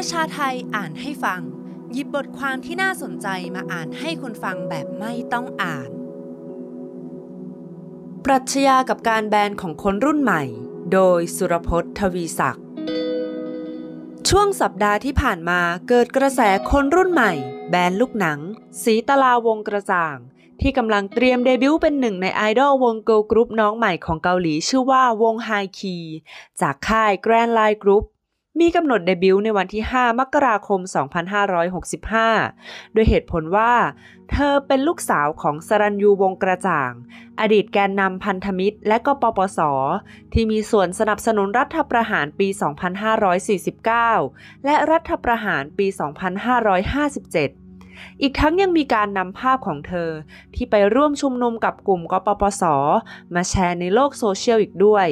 ประชาไทอ่านให้ฟัง หยิบบทความที่น่าสนใจมาอ่านให้คนฟังแบบไม่ต้องอ่าน ปรัชญากับการแบนของคนรุ่นใหม่ โดยสุรพจน์ทวีศักดิ์ช่วงสัปดาห์ที่ผ่านมาเกิดกระแสคนรุ่นใหม่ แบนลูกหนัง สีตลาวงษ์กระจ่าง ที่กำลังเตรียมเดบิวต์เป็นหนึ่งในไอดอลวง girl group น้องใหม่ของเกาหลีชื่อว่าวงไฮคีจากค่ายแกรนไลน์กรุ๊ป มีกำหนดเดบิวต์ในวันที่ 5 มกราคม 2565ด้วยเหตุผลว่า เธอเป็นลูกสาวของศรัณยูวงษ์กระจ่าง อดีตแกนนำพันธมิตรและกปปส ที่มีส่วนสนับสนุนรัฐประหารปี 2549 และรัฐประหารปี 2557อีกทั้งยังมีการนำภาพของเธอที่ไปร่วมชุมนุมกับกลุ่มกปปส มาแชร์ในโลกโซเชียลอีกด้วย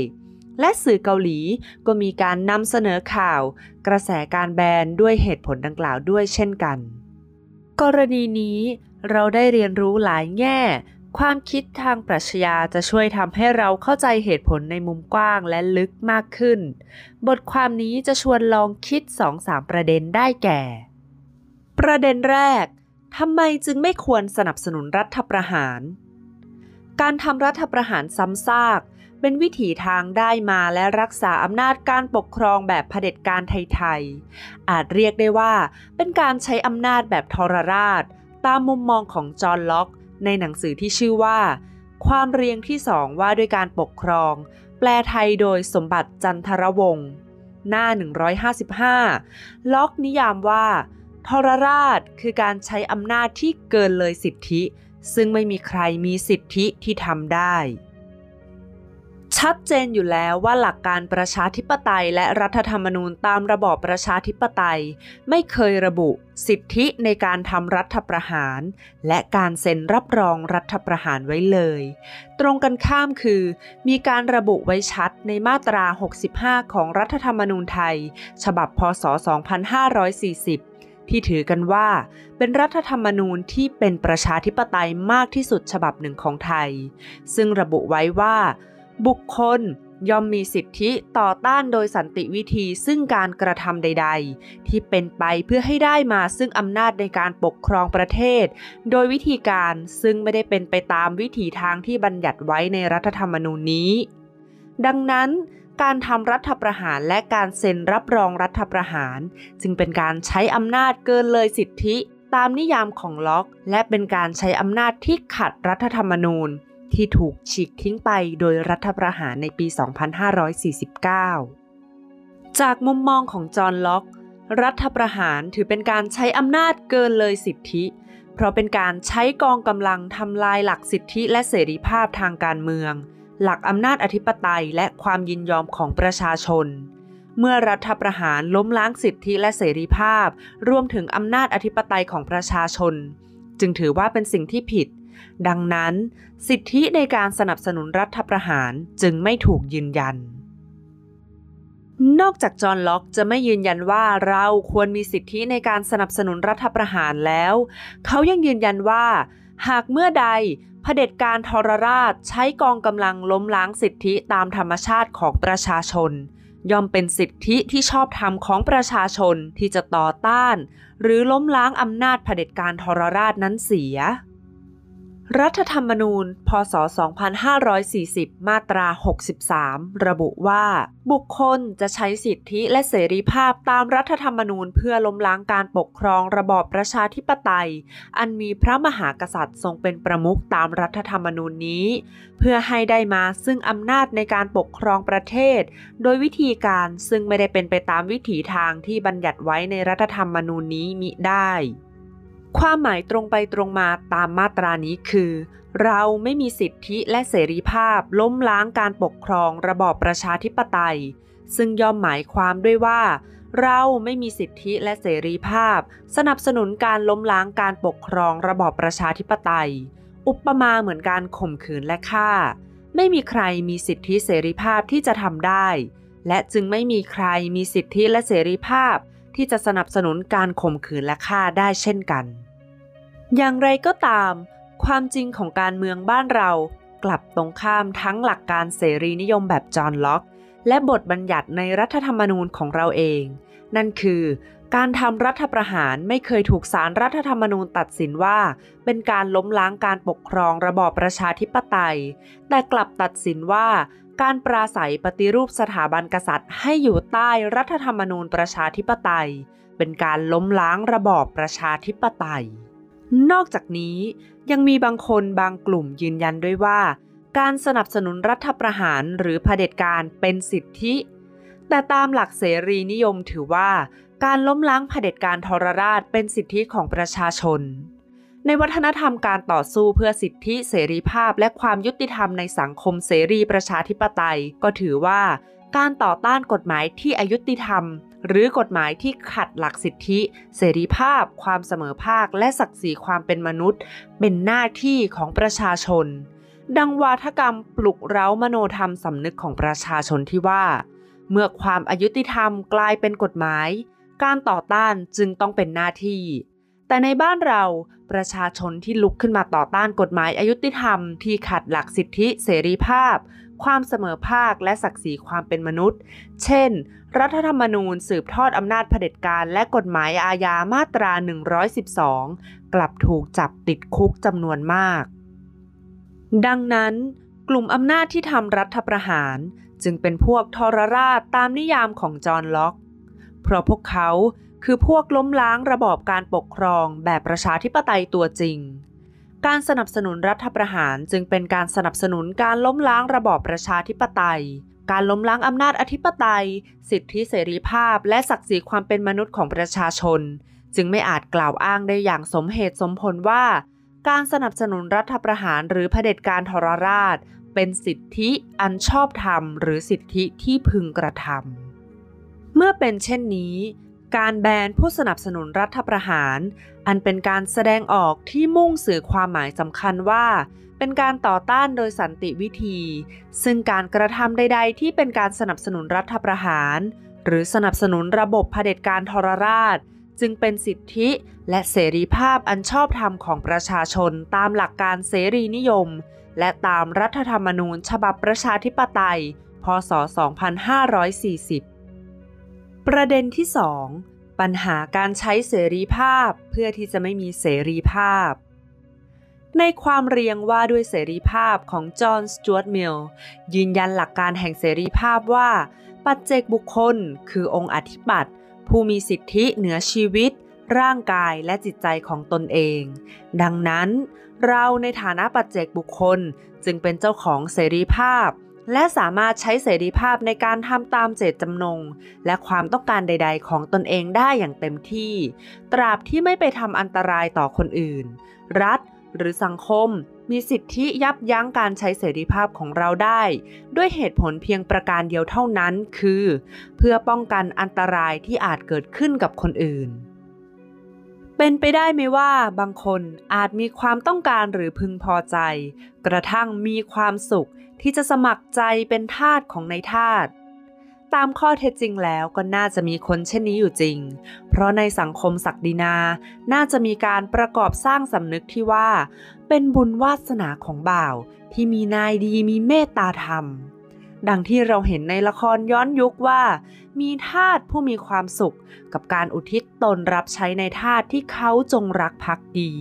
และสื่อเกาหลีก็มีการนำเสนอข่าว กระแสการแบนด้วยเหตุผลดังกล่าวด้วยเช่นกัน กรณีนี้เราได้เรียนรู้หลายแง่ ความคิดทางปรัชญาจะช่วยทำให้เราเข้าใจเหตุผลในมุมกว้างและลึกมากขึ้น บทความนี้จะชวนลองคิด2-3ประเด็นได้แก่ ประเด็นแรกทำไมจึงไม่ควรสนับสนุนรัฐประหาร การทำรัฐประหารซ้ำซาก เป็นวิถีทางได้มาและรักษาอำนาจการปกครองแบบเผด็จการไทยๆ อาจเรียกได้ว่า เป็นการใช้อำนาจแบบทรราช ตามมุมมองของจอห์นล็อก ในหนังสือที่ชื่อว่า ความเรียงที่สองว่าด้วยการปกครอง แปลไทยโดยสมบัติจันทรวงศ์หน้า 155 ล็อกนิยามว่า ทรราชคือการใช้อำนาจที่เกินเลยสิทธิ ซึ่งไม่มีใครมีสิทธิที่ทำได้ ชัดเจนอยู่แล้วว่าหลักการประชาธิปไตยและรัฐธรรมนูญตามระบอบประชาธิปไตย ไม่เคยระบุสิทธิในการทำรัฐประหาร และการเซ็นรับรองรัฐประหารไว้เลย ตรงกันข้ามคือ มีการระบุไว้ชัดในมาตรา 65 ของรัฐธรรมนูญไทย ฉบับพศ 2540ที่ถือกันว่าเป็นรัฐธรรมนูญที่เป็นประชาธิปไตยมากที่สุดฉบับหนึ่งของไทย ซึ่งระบุไว้ว่า บุคคลย่อมมีสิทธิต่อต้านโดยสันติวิธีซึ่งการกระทำใด ๆ ที่เป็นไปเพื่อให้ได้มาซึ่งอำนาจในการปกครองประเทศ โดยวิธีการซึ่งไม่ได้เป็นไปตามวิถีทางที่บัญญัติไว้ในรัฐธรรมนูญนี้ ดังนั้น การทำรัฐประหารและการเซ็นรับรองรัฐประหาร จึงเป็นการใช้อำนาจเกินเลยสิทธิตามนิยามของล็อก และเป็นการใช้อำนาจที่ขัดรัฐธรรมนูญ ที่ถูกฉีกทิ้งไปโดยรัฐประหารในปี 2549 จากมุมมองของจอห์นล็อก รัฐประหารถือเป็นการใช้อำนาจเกินเลยสิทธิ เพราะเป็นการใช้กองกำลังทำลายหลักสิทธิและเสรีภาพทางการเมือง หลักอำนาจอธิปไตยและความยินยอมของประชาชน เมื่อรัฐประหารล้มล้างสิทธิและเสรีภาพ รวมถึงอำนาจอธิปไตยของประชาชน จึงถือว่าเป็นสิ่งที่ผิด ดังนั้น สิทธิในการสนับสนุนรัฐประหารจึงไม่ถูกยืนยัน นอกจากจอห์นล็อกจะไม่ยืนยันว่าเราควรมีสิทธิในการสนับสนุนรัฐประหารแล้ว เขายังยืนยันว่า หากเมื่อใดเผด็จการทรราชใช้กองกำลังล้มล้างสิทธิตามธรรมชาติของประชาชนย่อมเป็นสิทธิที่ชอบธรรมของประชาชนที่จะต่อต้าน หรือล้มล้างอำนาจเผด็จการทรราชนั้นเสีย รัฐธรรมนูญ พศ 2540 มาตรา 63 ระบุว่า บุคคลจะใช้สิทธิและเสรีภาพตามรัฐธรรมนูญ เพื่อล้มล้างการปกครองระบอบประชาธิปไตย อันมีพระมหากษัตริย์ทรงเป็นประมุขตามรัฐธรรมนูญนี้ เพื่อให้ได้มาซึ่งอำนาจในการปกครองประเทศ โดยวิธีการซึ่งไม่ได้เป็นไปตามวิถีทางที่บัญญัติไว้ในรัฐธรรมนูญนี้มิได้ ความหมายตรงไปตรงมาตามมาตรานี้คือ เราไม่มีสิทธิและเสรีภาพล้มล้างการปกครองระบอบประชาธิปไตย ซึ่งย่อมหมายความด้วยว่า เราไม่มีสิทธิและเสรีภาพ สนับสนุนการล้มล้างการปกครองระบอบประชาธิปไตย อุปมาเหมือนการข่มขืนและฆ่า ไม่มีใครมีสิทธิเสรีภาพที่จะทำได้ และจึงไม่มีใครมีสิทธิและเสรีภาพที่จะสนับสนุนการข่มขืนและฆ่าได้เช่นกัน อย่างไรก็ตาม ความจริงของการเมืองบ้านเรากลับตรงข้ามทั้งหลักการเสรีนิยมแบบจอห์นล็อก และบทบัญญัติในรัฐธรรมนูญของเราเอง นั่นคือ การทำรัฐประหารไม่เคยถูกสารรัฐธรรมนูญตัดสินว่า เป็นการล้มล้างการปกครองระบอบประชาธิปไตย แต่กลับตัดสินว่าการปราศัยปฏิรูปสถาบันกษัตริย์ ให้อยู่ใต้รัฐธรรมนูญประชาธิปไตย เป็นการล้มล้างระบอบประชาธิปไตย นอกจากนี้ยังมีบางคนบางกลุ่มยืนยันด้วยว่า การสนับสนุนรัฐประหารหรือเผด็จการเป็นสิทธิ แต่ตามหลักเสรีนิยมถือว่า การล้มล้างเผด็จการทรราชเป็นสิทธิของประชาชน ในวัฒนธรรมการต่อสู้เพื่อสิทธิเสรีภาพและความยุติธรรมในสังคมเสรีประชาธิปไตย ก็ถือว่า การต่อต้านกฎหมายที่อายุติธรรม หรือกฎหมายที่ขัดหลักสิทธิ เสรีภาพ ความเสมอภาค และศักดิ์ศรีความเป็นมนุษย์ เป็นหน้าที่ของประชาชน ดังวาทกรรมปลุกเร้ามโนธรรมสำนึกของประชาชนที่ว่า เมื่อความอายุติธรรมกลายเป็นกฎหมาย การต่อต้านจึงต้องเป็นหน้าที่ แต่ในบ้านเราประชาชนที่ลุกขึ้นมาต่อต้านกฎหมายอายุติธรรมที่ขัดหลักสิทธิเสรีภาพ ความเสมอภาคและศักดิ์ศรีความเป็นมนุษย์ เช่น รัฐธรรมนูญสืบทอดอำนาจเผด็จการและกฎหมายอาญามาตรา 112 กลับถูกจับติดคุกจำนวนมาก ดังนั้น กลุ่มอำนาจที่ทำรัฐประหาร จึงเป็นพวกทรราชตามนิยามของจอห์นล็อก เพราะพวกเขา คือพวกล้มล้างระบอบการปกครองแบบประชาธิปไตยตัวจริง การสนับสนุนรัฐประหารจึงเป็นการสนับสนุนการล้มล้างระบอบประชาธิปไตย การล้มล้างอำนาจอธิปไตย สิทธิเสรีภาพ และศักดิ์ศรีความเป็นมนุษย์ของประชาชน จึงไม่อาจกล่าวอ้างได้อย่างสมเหตุสมผลว่า การสนับสนุนรัฐประหารหรือเผด็จการทรราช เป็นสิทธิอันชอบธรรม หรือสิทธิที่พึงกระทำเมื่อเป็นเช่นนี้ การแบนผู้สนับสนุนรัฐประหาร อันเป็นการแสดงออกที่มุ่งสื่อความหมายสำคัญว่า เป็นการต่อต้านโดยสันติวิธี ซึ่งการกระทำใด ๆ ที่เป็นการสนับสนุนรัฐประหาร หรือสนับสนุนระบบเผด็จการทรราช จึงเป็นสิทธิและเสรีภาพอันชอบธรรมของประชาชนตามหลักการเสรีนิยม และตามรัฐธรรมนูญฉบับประชาธิปไตย พศ 2540 ประเด็นที่ 2 ปัญหาการใช้เสรีภาพเพื่อที่จะไม่มีเสรีภาพ ในความเรียงว่าด้วยเสรีภาพของจอห์นสจวตมิลยืนยันหลักการแห่งเสรีภาพว่า ปัจเจกบุคคลคือองค์อธิปัตย์ผู้มีสิทธิเหนือชีวิต ร่างกายและจิตใจของตนเอง ดังนั้น เราในฐานะปัจเจกบุคคลจึงเป็นเจ้าของเสรีภาพ และสามารถใช้เสรีภาพในการทำตามเจตจำนง และความต้องการใด ๆ ของตนเองได้อย่างเต็มที่ ตราบที่ไม่ไปทำอันตรายต่อคนอื่น รัฐหรือสังคมมีสิทธิยับยั้งการใช้เสรีภาพของเราได้ ด้วยเหตุผลเพียงประการเดียวเท่านั้นคือ เพื่อป้องกันอันตรายที่อาจเกิดขึ้นกับคนอื่น เป็นไปได้ไหมว่าบางคนอาจมีความต้องการหรือพึงพอใจ กระทั่งมีความสุขที่จะสมัครใจเป็นทาสของในทาสตามข้อเท็จจริงแล้วก็น่าจะมีคนเช่นนี้อยู่จริง เพราะในสังคมศักดินา น่าจะมีการประกอบสร้างสำนึกที่ว่า เป็นบุญวาสนาของบ่าว ที่มีนายดีมีเมตตาธรรม ดังที่เราเห็นในละครย้อนยุคว่า มีทาสผู้มีความสุขกับการอุทิศตนรับใช้ในทาสที่เขาจงรักภักดี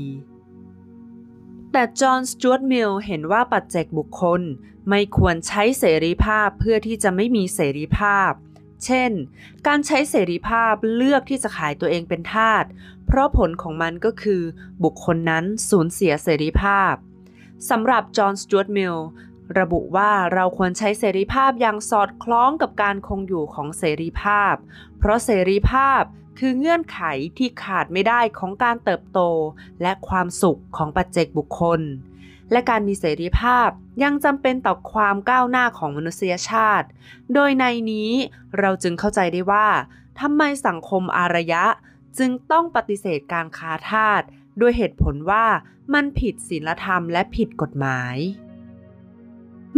แต่จอห์นสจวตมิลเห็นว่าปัจเจกบุคคลไม่ควรใช้เสรีภาพเพื่อที่จะไม่มีเสรีภาพ เช่น การใช้เสรีภาพเลือกที่จะขายตัวเองเป็นทาส เพราะผลของมันก็คือบุคคลนั้นสูญเสียเสรีภาพสำหรับจอห์นสจวตมิล ระบุว่าเราควรใช้เสรีภาพอย่างสอดคล้องกับการคงอยู่ของเสรีภาพ เพราะเสรีภาพคือเงื่อนไขที่ขาดไม่ได้ของการเติบโต และความสุขของปัจเจกบุคคล และการมีเสรีภาพยังจำเป็นต่อความก้าวหน้าของมนุษยชาติ โดยในนี้เราจึงเข้าใจได้ว่าทำไมสังคมอารยะ จึงต้องปฏิเสธการค้าทาสด้วยเหตุผลว่ามันผิดศีลธรรมและผิดกฎหมาย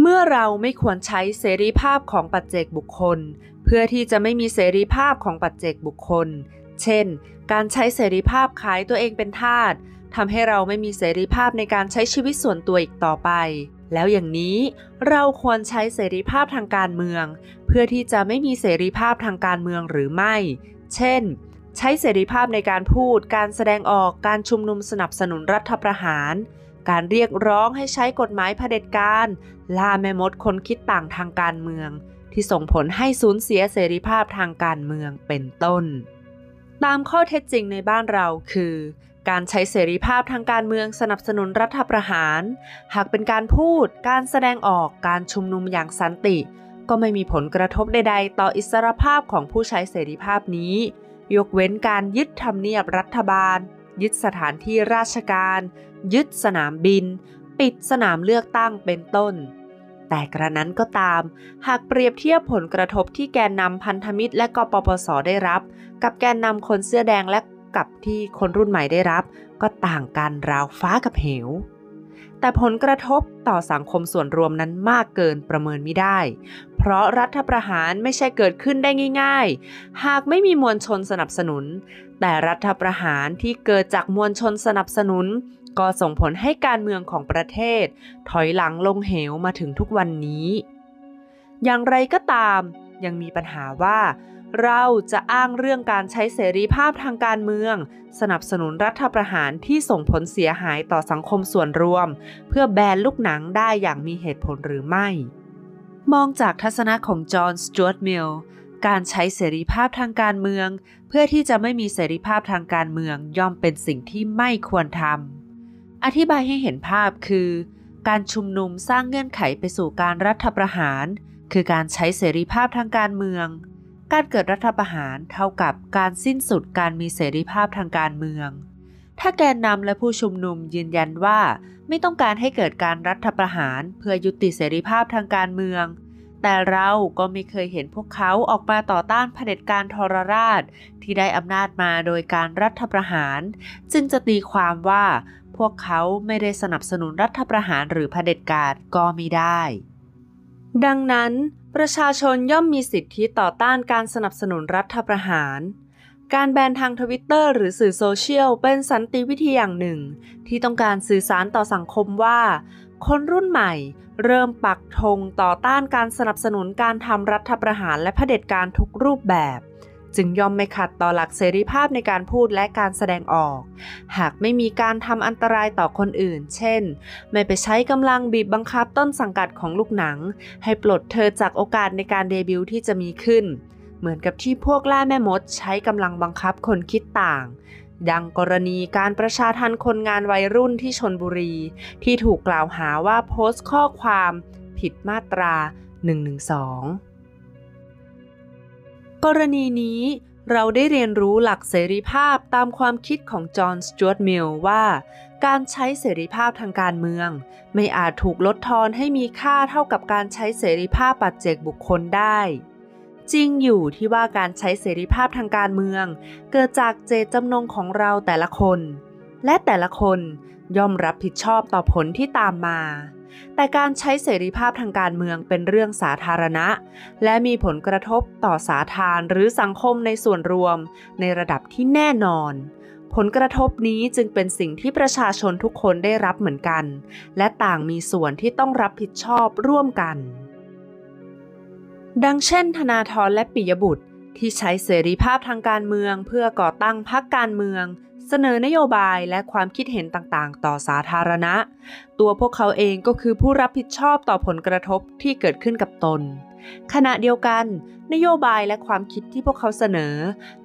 เมื่อเราไม่ควรใช้เสรีภาพของปัจเจกบุคคล เพื่อที่จะไม่มีเสรีภาพของปัจเจกบุคคล เช่น การใช้เสรีภาพขายตัวเองเป็นทาสทำให้เราไม่มีเสรีภาพในการใช้ชีวิตส่วนตัวอีกต่อไป แล้วอย่างนี้เราควรใช้เสรีภาพทางการเมือง เพื่อที่จะไม่มีเสรีภาพทางการเมืองหรือไม่ เช่น ใช้เสรีภาพในการพูด การแสดงออก การชุมนุมสนับสนุนรัฐประหาร การเรียกร้องให้ใช้กฎหมายเผด็จการ ล่าแม่มดคนคิดต่างทางการเมือง ที่ส่งผลให้สูญเสียเสรีภาพทางการเมืองเป็นต้น ตามข้อเท็จจริงในบ้านเราคือ การใช้เสรีภาพทางการเมืองสนับสนุนรัฐประหาร หากเป็นการพูด การแสดงออกการชุมนุมอย่างสันติ ก็ไม่มีผลกระทบใดๆ ต่ออิสรภาพของผู้ใช้เสรีภาพนี้ ยกเว้นการยึดทำเนียบรัฐบาล ยึดสถานที่ราชการ ยึดสนามบินปิดสนามเลือกตั้งเป็นต้น แต่กระนั้นก็ตาม หากเปรียบเทียบผลกระทบที่แกนนำพันธมิตรและกปปสได้รับ กับแกนนำคนเสื้อแดงและกับที่คนรุ่นใหม่ได้รับ ก็ต่างกันราวฟ้ากับเหว แต่ผลกระทบต่อสังคมส่วนรวมนั้นมากเกินประเมินไม่ได้ เพราะรัฐประหารไม่ใช่เกิดขึ้นได้ง่าย ๆ หากไม่มีมวลชนสนับสนุน แต่รัฐประหารที่เกิดจากมวลชนสนับสนุน ก็ส่งผลให้การเมืองของประเทศ ถอยหลังลงเหวมาถึงทุกวันนี้ อย่างไรก็ตาม ยังมีปัญหาว่า เราจะอ้างเรื่องการใช้เสรีภาพทางการเมือง สนับสนุนรัฐประหารที่ส่งผลเสียหายต่อสังคมส่วนรวม เพื่อแบนลูกหนังได้อย่างมีเหตุผลหรือไม่ มองจากทัศนะของจอห์นสจวตมิลการใช้เสรีภาพทางการเมือง เพื่อที่จะไม่มีเสรีภาพทางการเมืองย่อมเป็นสิ่งที่ไม่ควรทำ อธิบายให้เห็นภาพคือ การชุมนุมสร้างเงื่อนไขไปสู่การรัฐประหาร คือการใช้เสรีภาพทางการเมือง การเกิดรัฐประหารเท่ากับการสิ้นสุดการมีเสรีภาพทางการเมือง ถ้าแกนนำและผู้ชุมนุมยืนยันว่า ไม่ต้องการให้เกิดการรัฐประหารเพื่อยุติเสรีภาพทางการเมืองแต่เราก็ไม่เคยเห็นพวกเขาออกมาต่อต้านเผด็จการทรราช ที่ได้อำนาจมาโดยการรัฐประหาร จึงจะตีความว่า พวกเขาไม่ได้สนับสนุนรัฐประหารหรือเผด็จการก็ไม่ได้ ดังนั้น ประชาชนย่อมมีสิทธิต่อต้านการสนับสนุนรัฐประหาร การแบนทางทวิตเตอร์หรือสื่อโซเชียลเป็นสันติวิธีอย่างหนึ่ง ที่ต้องการสื่อสารต่อสังคมว่า คนรุ่นใหม่ เริ่มปักธงต่อต้านการสนับสนุนการทำรัฐประหารและเผด็จการทุกรูปแบบ จึงย่อมไม่ขัดต่อหลักเสรีภาพในการพูดและการแสดงออก หากไม่มีการทำอันตรายต่อคนอื่น เช่น ไม่ไปใช้กำลังบีบบังคับต้นสังกัดของลูกหนัง ให้ปลดเธอจากโอกาสในการเดบิวต์ที่จะมีขึ้น เหมือนกับที่พวกล่าแม่มดใช้กำลังบังคับคนคิดต่าง ดังกรณีการประชาทันคนงานวัยรุ่นที่ชนบุรี ที่ถูกกล่าวหาว่าโพสต์ข้อความ ผิดมาตรา 112 กรณีนี้เราได้เรียนรู้หลักเสรีภาพตามความคิดของจอห์น สจวตมิลว่า การใช้เสรีภาพทางการเมือง ไม่อาจถูกลดทอนให้มีค่าเท่ากับการใช้เสรีภาพปัจเจกบุคคลได้ จริงอยู่ที่ว่าการใช้เสรีภาพทางการเมือง เกิดจากเจตจำนงของเราแต่ละคน และแต่ละคนย่อมรับผิดชอบต่อผลที่ตามมา แต่การใช้เสรีภาพทางการเมืองเป็นเรื่องสาธารณะ และมีผลกระทบต่อสาธารหรือสังคมในส่วนรวม ในระดับที่แน่นอน ผลกระทบนี้จึงเป็นสิ่งที่ประชาชนทุกคนได้รับเหมือนกัน และต่างมีส่วนที่ต้องรับผิดชอบร่วมกัน ดังเช่น ธนาธรและปิยบุตรที่ใช้เสรีภาพทางการเมืองเพื่อก่อตั้งพรรคการเมือง เสนอนโยบายและความคิดเห็นต่างๆ ต่อสาธารณะ ตัวพวกเขาเองก็คือผู้รับผิดชอบต่อผลกระทบที่เกิดขึ้นกับตน ขณะเดียวกัน นโยบายและความคิดที่พวกเขาเสนอ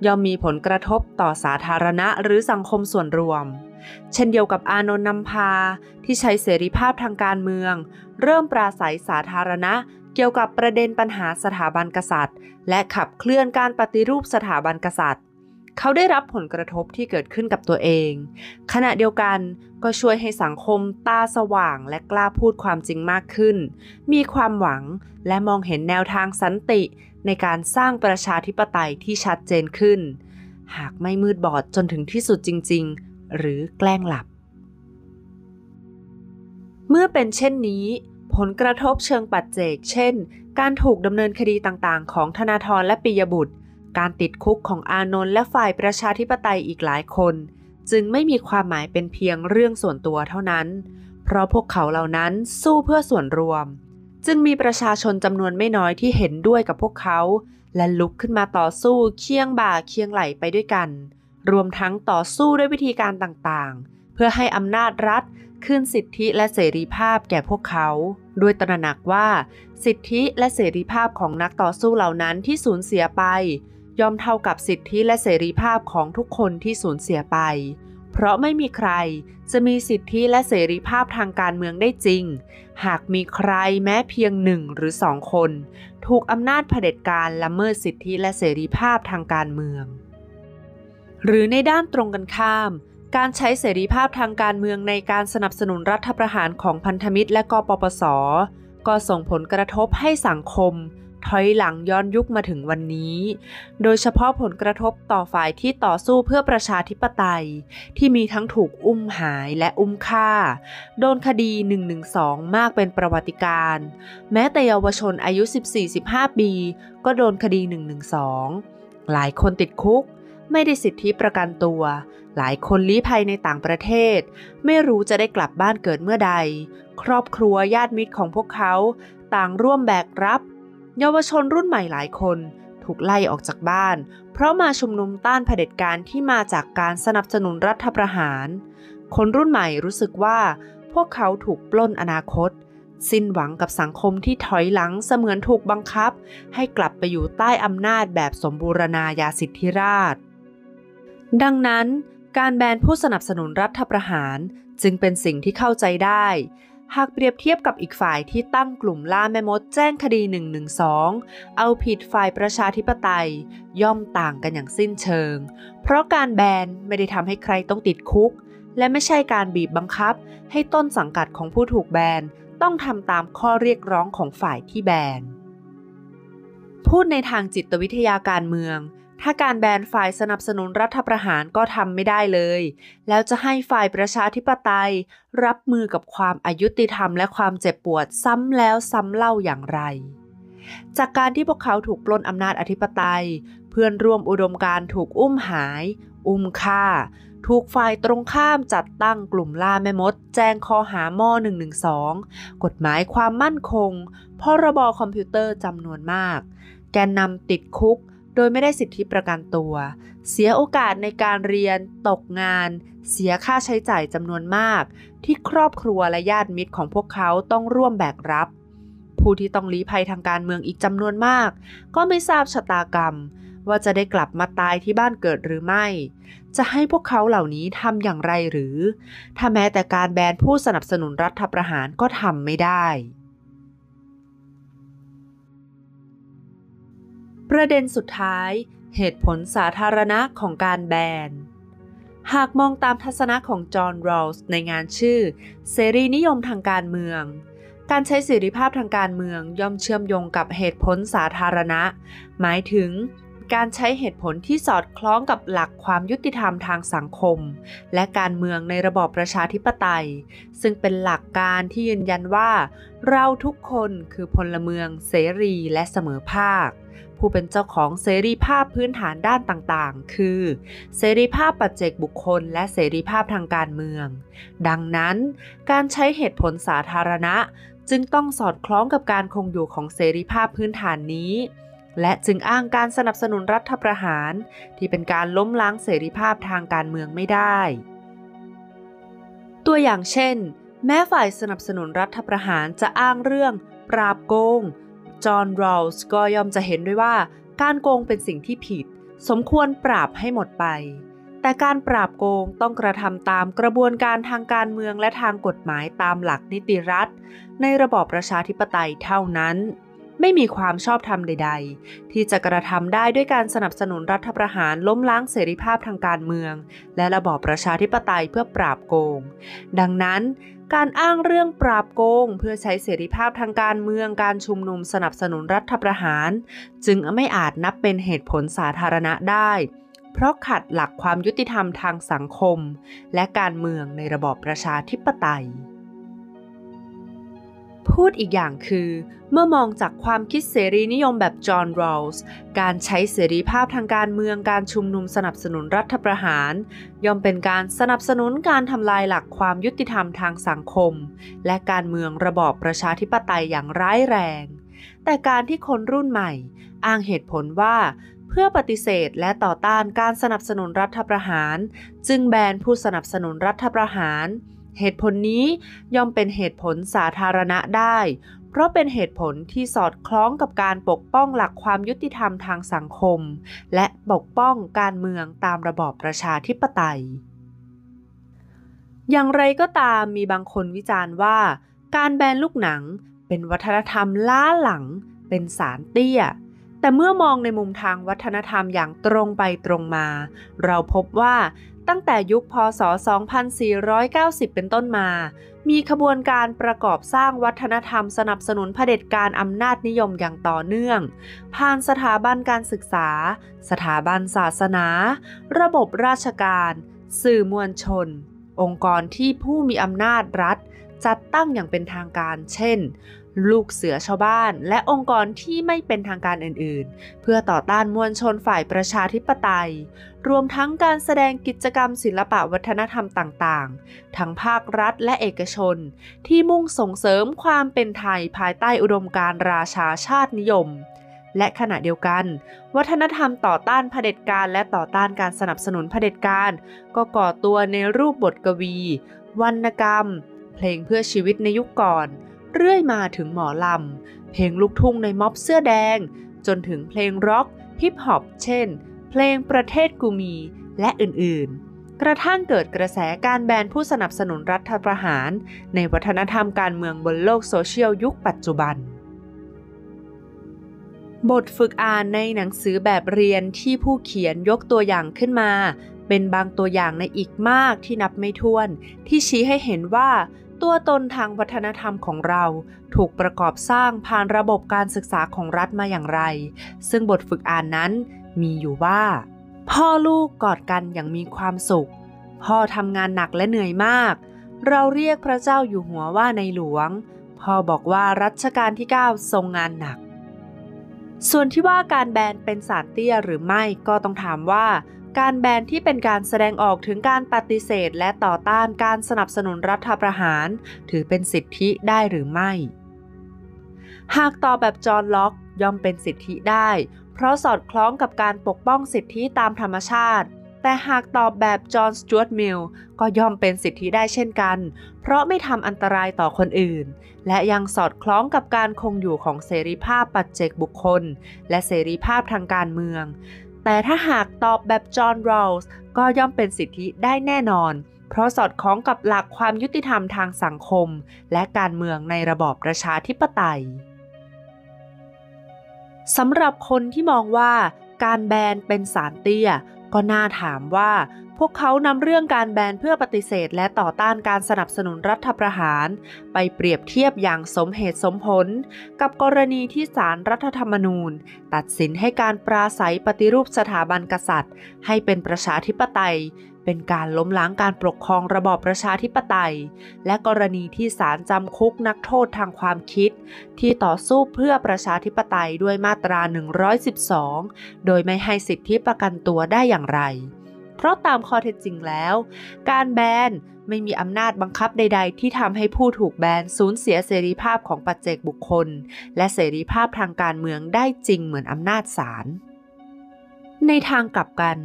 ย่อมมีผลกระทบต่อสาธารณะหรือสังคมส่วนรวม เช่นเดียวกับอานนท์นำพา ที่ใช้เสรีภาพทางการเมือง เริ่มปราศัยสาธารณะเกี่ยวกับประเด็นปัญหาสถาบันกษัตริย์ และขับเคลื่อนการปฏิรูปสถาบันกษัตริย์ เขาได้รับผลกระทบที่เกิดขึ้นกับตัวเอง ขณะเดียวกันก็ช่วยให้สังคมตาสว่างและกล้าพูดความจริงมากขึ้น มีความหวังและมองเห็นแนวทางสันติในการสร้างประชาธิปไตยที่ชัดเจนขึ้น หากไม่มืดบอดจนถึงที่สุดจริง ๆ หรือแกล้งหลับ เมื่อเป็นเช่นนี้ผลกระทบเชิงปัจเจก เช่น การถูกดำเนินคดีต่างๆ ของธนาธรและปิยบุตร การติดคุกของอานนท์และฝ่ายประชาธิปไตยอีกหลายคน จึงไม่มีความหมายเป็นเพียงเรื่องส่วนตัวเท่านั้น เพราะพวกเขาเหล่านั้นสู้เพื่อส่วนรวม จึงมีประชาชนจำนวนไม่น้อยที่เห็นด้วยกับพวกเขา และลุกขึ้นมาต่อสู้เคียงบ่าเคียงไหลไปด้วยกัน รวมทั้งต่อสู้ด้วยวิธีการต่างๆ เพื่อให้อำนาจรัฐคืนสิทธิและเสรีภาพแก่พวกเขา ด้วยตระหนักว่า สิทธิและเสรีภาพของนักต่อสู้เหล่านั้นที่สูญเสียไป ย่อมเท่ากับสิทธิและเสรีภาพของทุกคนที่สูญเสียไป เพราะไม่มีใครจะมีสิทธิและเสรีภาพทางการเมืองได้จริง หากมีใครแม้เพียงหนึ่งหรือสองคน ถูกอำนาจเผด็จการละเมิดสิทธิและเสรีภาพทางการเมือง หรือในด้านตรงกันข้าม การใช้เสรีภาพทางการเมืองในการสนับสนุนรัฐประหารของพันธมิตรและกปปส ก็ส่งผลกระทบให้สังคม ถอยหลังย้อนยุคมาถึงวันนี้ โดยเฉพาะผลกระทบต่อฝ่ายที่ต่อสู้เพื่อประชาธิปไตย ที่มีทั้งถูกอุ้มหายและอุ้มฆ่า โดนคดี 112 มากเป็นประวัติการ แม้แต่เยาวชนอายุ 14-15 ปี ก็โดนคดี 112 หลายคนติดคุกไม่ได้สิทธิประกันตัว หลายคนลี้ภัยในต่างประเทศ ไม่รู้จะได้กลับบ้านเกิดเมื่อใด ครอบครัวญาติมิตรของพวกเขา ต่างร่วมแบกรับ เยาวชนรุ่นใหม่หลายคนถูกไล่ออกจากบ้าน เพราะมาชุมนุมต้านเผด็จการที่มาจากการสนับสนุนรัฐประหาร คนรุ่นใหม่รู้สึกว่า พวกเขาถูกปล้นอนาคต สิ้นหวังกับสังคมที่ถอยหลังเสมือนถูกบังคับ ให้กลับไปอยู่ใต้อำนาจแบบสมบูรณาญาสิทธิราช ดังนั้น การแบนผู้สนับสนุนรัฐประหารจึงเป็นสิ่งที่เข้าใจได้ หากเปรียบเทียบกับอีกฝ่ายที่ตั้งกลุ่มล่าแม่มดแจ้งคดี 112 เอาผิดฝ่ายประชาธิปไตย ย่อมต่างกันอย่างสิ้นเชิง เพราะการแบนไม่ได้ทำให้ใครต้องติดคุก และไม่ใช่การบีบบังคับ ให้ต้นสังกัดของผู้ถูกแบนต้องทำตามข้อเรียกร้องของฝ่ายที่แบนพูดในทางจิตวิทยาการเมือง ถ้าการแบนฝ่ายสนับสนุนรัฐประหารก็ทำไม่ได้เลย แล้วจะให้ฝ่ายประชาธิปไตย รับมือกับความอายุติธรรมและความเจ็บปวดซ้ำแล้วซ้ำเล่าอย่างไร จากการที่พวกเขาถูกปล้นอำนาจอธิปไตย เพื่อนร่วมอุดมการถูกอุ้มหาย อุ้มฆ่า ถูกฝ่ายตรงข้ามจัดตั้งกลุ่มล่าแม่มด แจ้งข้อหาม่อ112 กฎหมายความมั่นคงพรบคอมพิวเตอร์จำนวนมาก แกนนำติดคุก โดยไม่ได้สิทธิประกันตัว เสียโอกาสในการเรียน ตกงาน เสียค่าใช้จ่ายจำนวนมาก ที่ครอบครัวและญาติมิตรของพวกเขาต้องร่วมแบกรับ ผู้ที่ต้องลี้ภัยทางการเมืองอีกจำนวนมาก ก็ไม่ทราบชะตากรรม ว่าจะได้กลับมาตายที่บ้านเกิดหรือไม่ จะให้พวกเขาเหล่านี้ทำอย่างไรหรือ ถ้าแม้แต่การแบนผู้สนับสนุนรัฐประหารก็ทำไม่ได้ ประเด็นสุดท้ายเหตุผลสาธารณะของการแบน หากมองตามทัศนะของจอห์นโรลส์ในงานชื่อ เสรีนิยมทางการเมือง การใช้เสรีภาพทางการเมืองย่อมเชื่อมโยงกับเหตุผลสาธารณะ หมายถึงการใช้เหตุผลที่สอดคล้องกับหลักความยุติธรรมทางสังคม และการเมืองในระบอบประชาธิปไตย ซึ่งเป็นหลักการที่ยืนยันว่า เราทุกคนคือพลเมืองเสรีและเสมอภาค ผู้เป็นเจ้าของเสรีภาพพื้นฐานด้านต่างๆ คือ เสรีภาพปัจเจกบุคคล และเสรีภาพทางการเมือง ดังนั้น การใช้เหตุผลสาธารณะ จึงต้องสอดคล้องกับการคงอยู่ของเสรีภาพพื้นฐานนี้ และจึงอ้างการสนับสนุนรัฐประหาร ที่เป็นการล้มล้างเสรีภาพทางการเมืองไม่ได้ ตัวอย่างเช่น แม้ฝ่ายสนับสนุนรัฐประหารจะอ้างเรื่อง ปราบโกง จอห์นโรลส์ก็ยอมจะเห็นด้วยว่าการโกงเป็นสิ่งที่ผิด สมควรปราบให้หมดไป แต่การปราบโกงต้องกระทำตามกระบวนการทางการเมืองและทางกฎหมายตามหลักนิติรัฐ ในระบอบประชาธิปไตยเท่านั้น ไม่มีความชอบธรรมใด ๆ ที่จะกระทำได้ด้วยการสนับสนุนรัฐประหารล้มล้างเสรีภาพทางการเมือง และระบอบประชาธิปไตยเพื่อปราบโกง ดังนั้น การอ้างเรื่องปราบโกง เพื่อใช้เสรีภาพทางการเมืองการชุมนุมสนับสนุนรัฐประหาร จึงไม่อาจนับเป็นเหตุผลสาธารณะได้ เพราะขัดหลักความยุติธรรมทางสังคม และการเมืองในระบอบประชาธิปไตย พูดอีกอย่างคือ เมื่อมองจากความคิดเสรีนิยมแบบจอห์นโรลส์การใช้เสรีภาพทางการเมืองการชุมนุมสนับสนุนรัฐประหาร ย่อมเป็นการสนับสนุนการทำลายหลักความยุติธรรมทางสังคม และการเมืองระบอบประชาธิปไตยอย่างร้ายแรง แต่การที่คนรุ่นใหม่ อ้างเหตุผลว่าเพื่อปฏิเสธและต่อต้านการสนับสนุนรัฐประหาร จึงแบนผู้สนับสนุนรัฐประหาร เหตุผลนี้ย่อมเป็นเหตุผลสาธารณะได้ เพราะเป็นเหตุผลที่สอดคล้องกับการปกป้องหลักความยุติธรรมทางสังคม และปกป้องการเมืองตามระบอบประชาธิปไตย อย่างไรก็ตามมีบางคนวิจารณ์ว่า การแบนลูกหนังเป็นวัฒนธรรมล้าหลัง เป็นสารเตี้ยแต่เมื่อมองในมุมทางวัฒนธรรมอย่างตรงไปตรงมา เราพบว่า ตั้งแต่ยุคพศ 2490 เป็นต้นมา มีขบวนการประกอบสร้างวัฒนธรรมสนับสนุนเผด็จการอำนาจนิยมอย่างต่อเนื่อง ผ่านสถาบันการศึกษา สถาบันศาสนา ระบบราชการ สื่อมวลชน องค์กรที่ผู้มีอำนาจรัฐ จัดตั้งอย่างเป็นทางการ เช่น ลูกเสือชาวบ้าน และองค์กรที่ไม่เป็นทางการอื่นๆ เพื่อต่อต้านมวลชนฝ่ายประชาธิปไตย รวมทั้งการแสดงกิจกรรมศิลปะวัฒนธรรมต่างๆ ทั้งภาครัฐและเอกชน ที่มุ่งส่งเสริมความเป็นไทยภายใต้อุดมการราชาชาตินิยม และขณะเดียวกัน วัฒนธรรมต่อต้านเผด็จการและต่อต้านการสนับสนุนเผด็จการ ก็ก่อตัวในรูปบทกวี วรรณกรรม เพลงเพื่อชีวิตในยุคก่อน เรื่อยมาถึงหมอลำ เพลงลูกทุ่งในม็อบเสื้อแดง จนถึงเพลงร็อกฮิปฮอปเช่น เพลงประเทศกูมีและอื่นๆ กระทั่งเกิดกระแสการแบนผู้สนับสนุนรัฐประหาร ในวัฒนธรรมการเมืองบนโลกโซเชียลยุคปัจจุบัน บทฝึกอ่านในหนังสือแบบเรียนที่ผู้เขียนยกตัวอย่างขึ้นมา เป็นบางตัวอย่างในอีกมากที่นับไม่ถ้วน ที่ชี้ให้เห็นว่าตัวตนทางวัฒนธรรมของเราถูกประกอบสร้างผ่านระบบการศึกษาของรัฐมาอย่างไร ซึ่งบทฝึกอ่านนั้น มีอยู่ว่า พ่อลูกกอดกันอย่างมีความสุข พ่อทำงานหนักและเหนื่อยมาก เราเรียกพระเจ้าอยู่หัวว่าในหลวง พ่อบอกว่ารัชกาลที่ 9 ทรงงานหนัก ส่วนที่ว่าการแบนเป็นสารเตี้ยหรือไม่ก็ต้องถามว่าการแบนที่เป็นการแสดงออกถึงการปฏิเสธและต่อต้านการสนับสนุนรัฐประหาร ถือเป็นสิทธิได้หรือไม่ หากตอบแบบจอห์นล็อกย่อมเป็นสิทธิได้ เพราะสอดคล้องกับการปกป้องสิทธิตามธรรมชาติ แต่หากตอบแบบจอห์นสจวตมิลก็ย่อมเป็นสิทธิได้เช่นกัน เพราะไม่ทำอันตรายต่อคนอื่น และยังสอดคล้องกับการคงอยู่ของเสรีภาพปัจเจกบุคคล และเสรีภาพทางการเมือง แต่ถ้าหากตอบแบบจอห์นโรลส์ก็ย่อมเป็นสิทธิได้แน่นอนเพราะสอดคล้องกับหลักความยุติธรรมทางสังคม และการเมืองในระบอบประชาธิปไตย สำหรับคนที่มองว่าการแบนเป็นสารเตี้ย ก็น่าถามว่า พวกเขานำเรื่องการแบนเพื่อปฏิเสธ และต่อต้านการสนับสนุนรัฐประหาร ไปเปรียบเทียบอย่างสมเหตุสมผล กับกรณีที่ศาลรรัฐธรรมนูญ ตัดสินให้การปราศัยปฏิรูปสถาบันกษัตริย์ ให้เป็นประชาธิปไตย เป็นการล้มล้างการปกครองระบอบประชาธิปไตย และกรณีที่ศาลจำคุกนักโทษทางความคิด ที่ต่อสู้เพื่อประชาธิปไตยด้วยมาตรา 112 โดยไม่ให้สิทธิประกันตัวได้อย่างไร เพราะตามข้อเท็จจริงแล้ว การแบนไม่มีอำนาจบังคับใด ๆ ที่ทำให้ผู้ถูกแบนสูญเสียเสรีภาพของปัจเจกบุคคล และเสรีภาพทางการเมืองได้จริงเหมือนอำนาจศาลในทางกลับกัน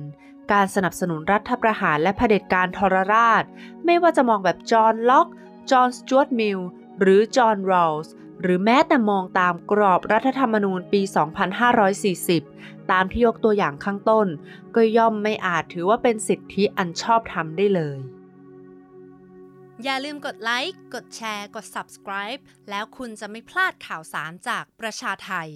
การสนับสนุนรัฐประหารและเผด็จการทรราช ไม่ว่าจะมองแบบจอห์นล็อก จอห์นสจวตมิล หรือจอห์นโรลส์หรือแม้แต่มองตามกรอบรัฐธรรมนูญปี 2540 ตามที่ยกตัวอย่างข้างต้น ก็ย่อมไม่อาจถือว่าเป็นสิทธิอันชอบธรรมได้เลย อย่าลืมกดไลค์ กดแชร์ กด subscribe แล้วคุณจะไม่พลาดข่าวสารจากประชาไทย